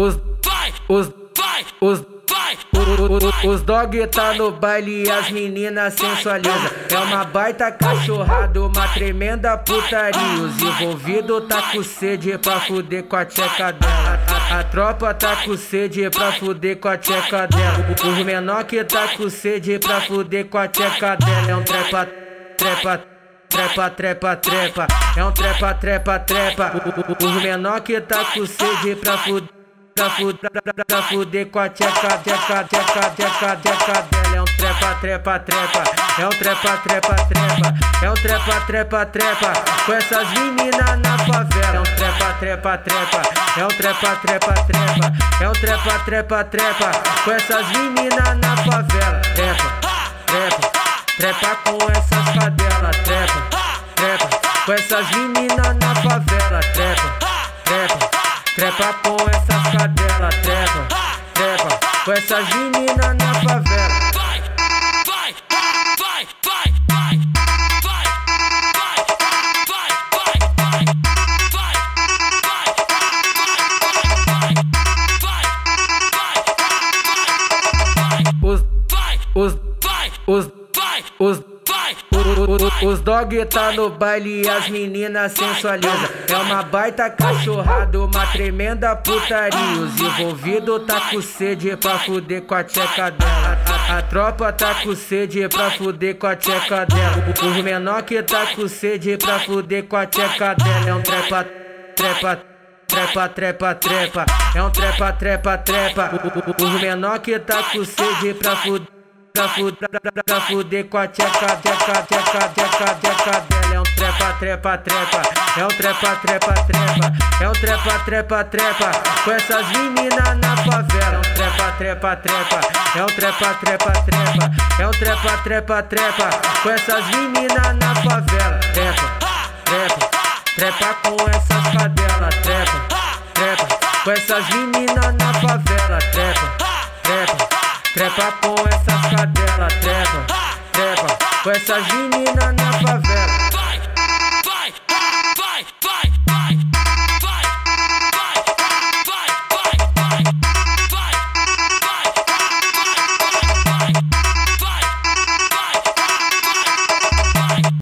os, os, os, os, os dog tá no baile e as meninas sensualizam. É uma baita cachorrada, uma tremenda putaria. Os envolvidos tá com sede pra fuder com a tcheca dela. A, tropa tá com sede pra fuder com a tcheca dela. Os menor que tá com sede pra fuder com a tcheca dela. É um trepa, trepa, trepa, trepa, trepa. É um trepa, trepa, trepa. Os menor que tá com sede pra fuder pra fuder, pra, fuder com a tcheca, tcheca, tcheca, tcheca, tcheca dela. É um trepa, trepa, trepa. É um trepa, trepa, trepa. É um trepa, trepa, trepa. Com essas meninas na favela. É um trepa, trepa, trepa. É um trepa, trepa, trepa. É um trepa, trepa, trepa. Com essas meninas na favela. Trepa, trepa, trepa com essas cadelas. Trepa, trepa. Com essas meninas na favela. Trepa, trepa. Trepa com essas cadelas, trepa, trepa com essas meninas na favela. Vai, Os, os, os, os os dog tá no baile e as meninas sensualizam. É uma baita cachorrada, uma tremenda putaria. Os envolvidos tá com sede pra fuder com a tcheca dela. A, a tropa tá com sede pra fuder com a tcheca dela. Os menor que tá com sede pra fuder com a tcheca dela. É um trepa, trepa, trepa, trepa, trepa. É um trepa, trepa, trepa. Os menor que tá com sede pra fuder pra fuder, pra, fuder com a tcheca, tcheca, tcheca, tcheca, tcheca dela. É um trepa, trepa, trepa. É um trepa, trepa, trepa. É um trepa, trepa, trepa. Com essas meninas na favela. É um trepa, trepa, trepa. É um trepa, trepa, trepa. É um trepa, trepa, trepa. Com essas meninas na favela. Trepa, trepa, trepa com essas cadelas. Trepa, trepa. Com essas meninas na favela. Trepa, trepa. Trepa com essas cadelas, trepa, trepa. Com essas meninas na